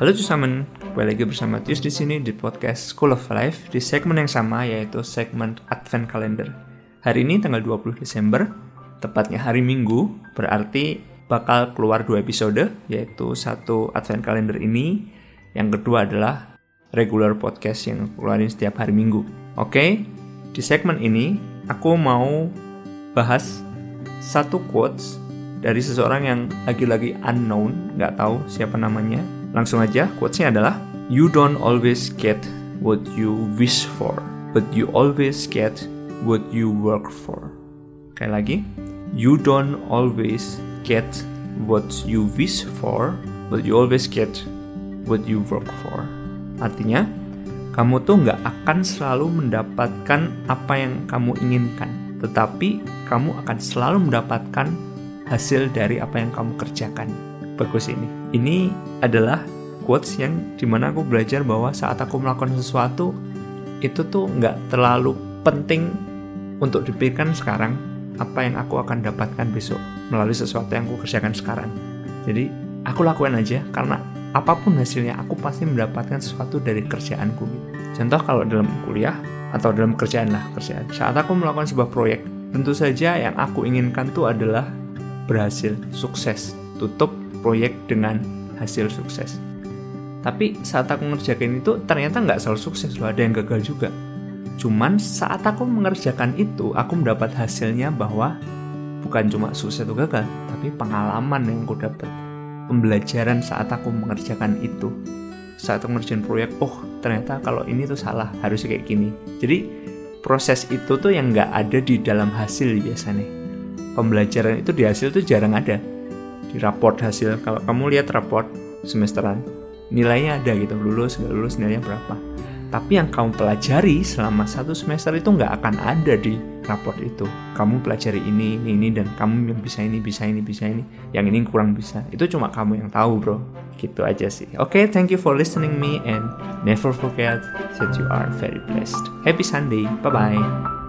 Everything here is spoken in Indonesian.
Halo Cusamen, kembali lagi bersama Tius di sini di podcast School of Life di segmen yang sama yaitu segmen Advent Calendar. Hari ini tanggal 20 Desember, tepatnya hari Minggu, berarti bakal keluar dua episode yaitu satu Advent Calendar ini, yang kedua adalah regular podcast yang keluarin setiap hari Minggu. Oke, di segmen ini aku mau bahas satu quotes dari seseorang yang lagi-lagi unknown, nggak tahu siapa namanya, Langsung aja, quotesnya adalah You don't always get what you wish for, but you always get what you work for. Kayak lagi, You don't always get what you wish for, but you always get what you work for. Artinya, kamu tuh nggak akan selalu mendapatkan apa yang kamu inginkan, tetapi kamu akan selalu mendapatkan hasil dari apa yang kamu kerjakan bagus ini. Ini adalah quotes yang di mana aku belajar bahwa saat aku melakukan sesuatu itu tuh nggak terlalu penting untuk dipikirkan sekarang apa yang aku akan dapatkan besok melalui sesuatu yang aku kerjakan sekarang. Jadi aku lakukan aja karena apa pun hasilnya aku pasti mendapatkan sesuatu dari kerjaanku. Contoh kalau dalam kuliah atau dalam kerjaan lah kerjaan. Saat aku melakukan sebuah proyek, tentu saja yang aku inginkan tuh adalah berhasil, sukses, tutup proyek dengan hasil sukses. Tapi saat aku ngerjakan itu ternyata nggak selalu sukses loh, ada yang gagal juga. Cuman saat aku mengerjakan itu, aku mendapat hasilnya bahwa bukan cuma sukses atau gagal, tapi pengalaman yang aku dapat. Pembelajaran saat aku mengerjakan itu. Saat aku ngerjain proyek, oh ternyata kalau ini tuh salah, harusnya kayak gini. Jadi proses itu tuh yang nggak ada di dalam hasil biasanya. Pembelajaran itu di hasil tuh jarang ada di raport hasil. Kalau kamu lihat raport semesteran nilainya ada gitu. Lulus nggak lulus nilainya berapa. Tapi yang kamu pelajari selama satu semester itu nggak akan ada di raport itu. Kamu pelajari ini ini ini dan kamu yang bisa ini bisa ini bisa ini. Yang ini kurang bisa. Itu cuma kamu yang tahu bro. Gitu aja sih. Oke okay, thank you for listening me and never forget that you are very blessed. Happy sunday. Bye bye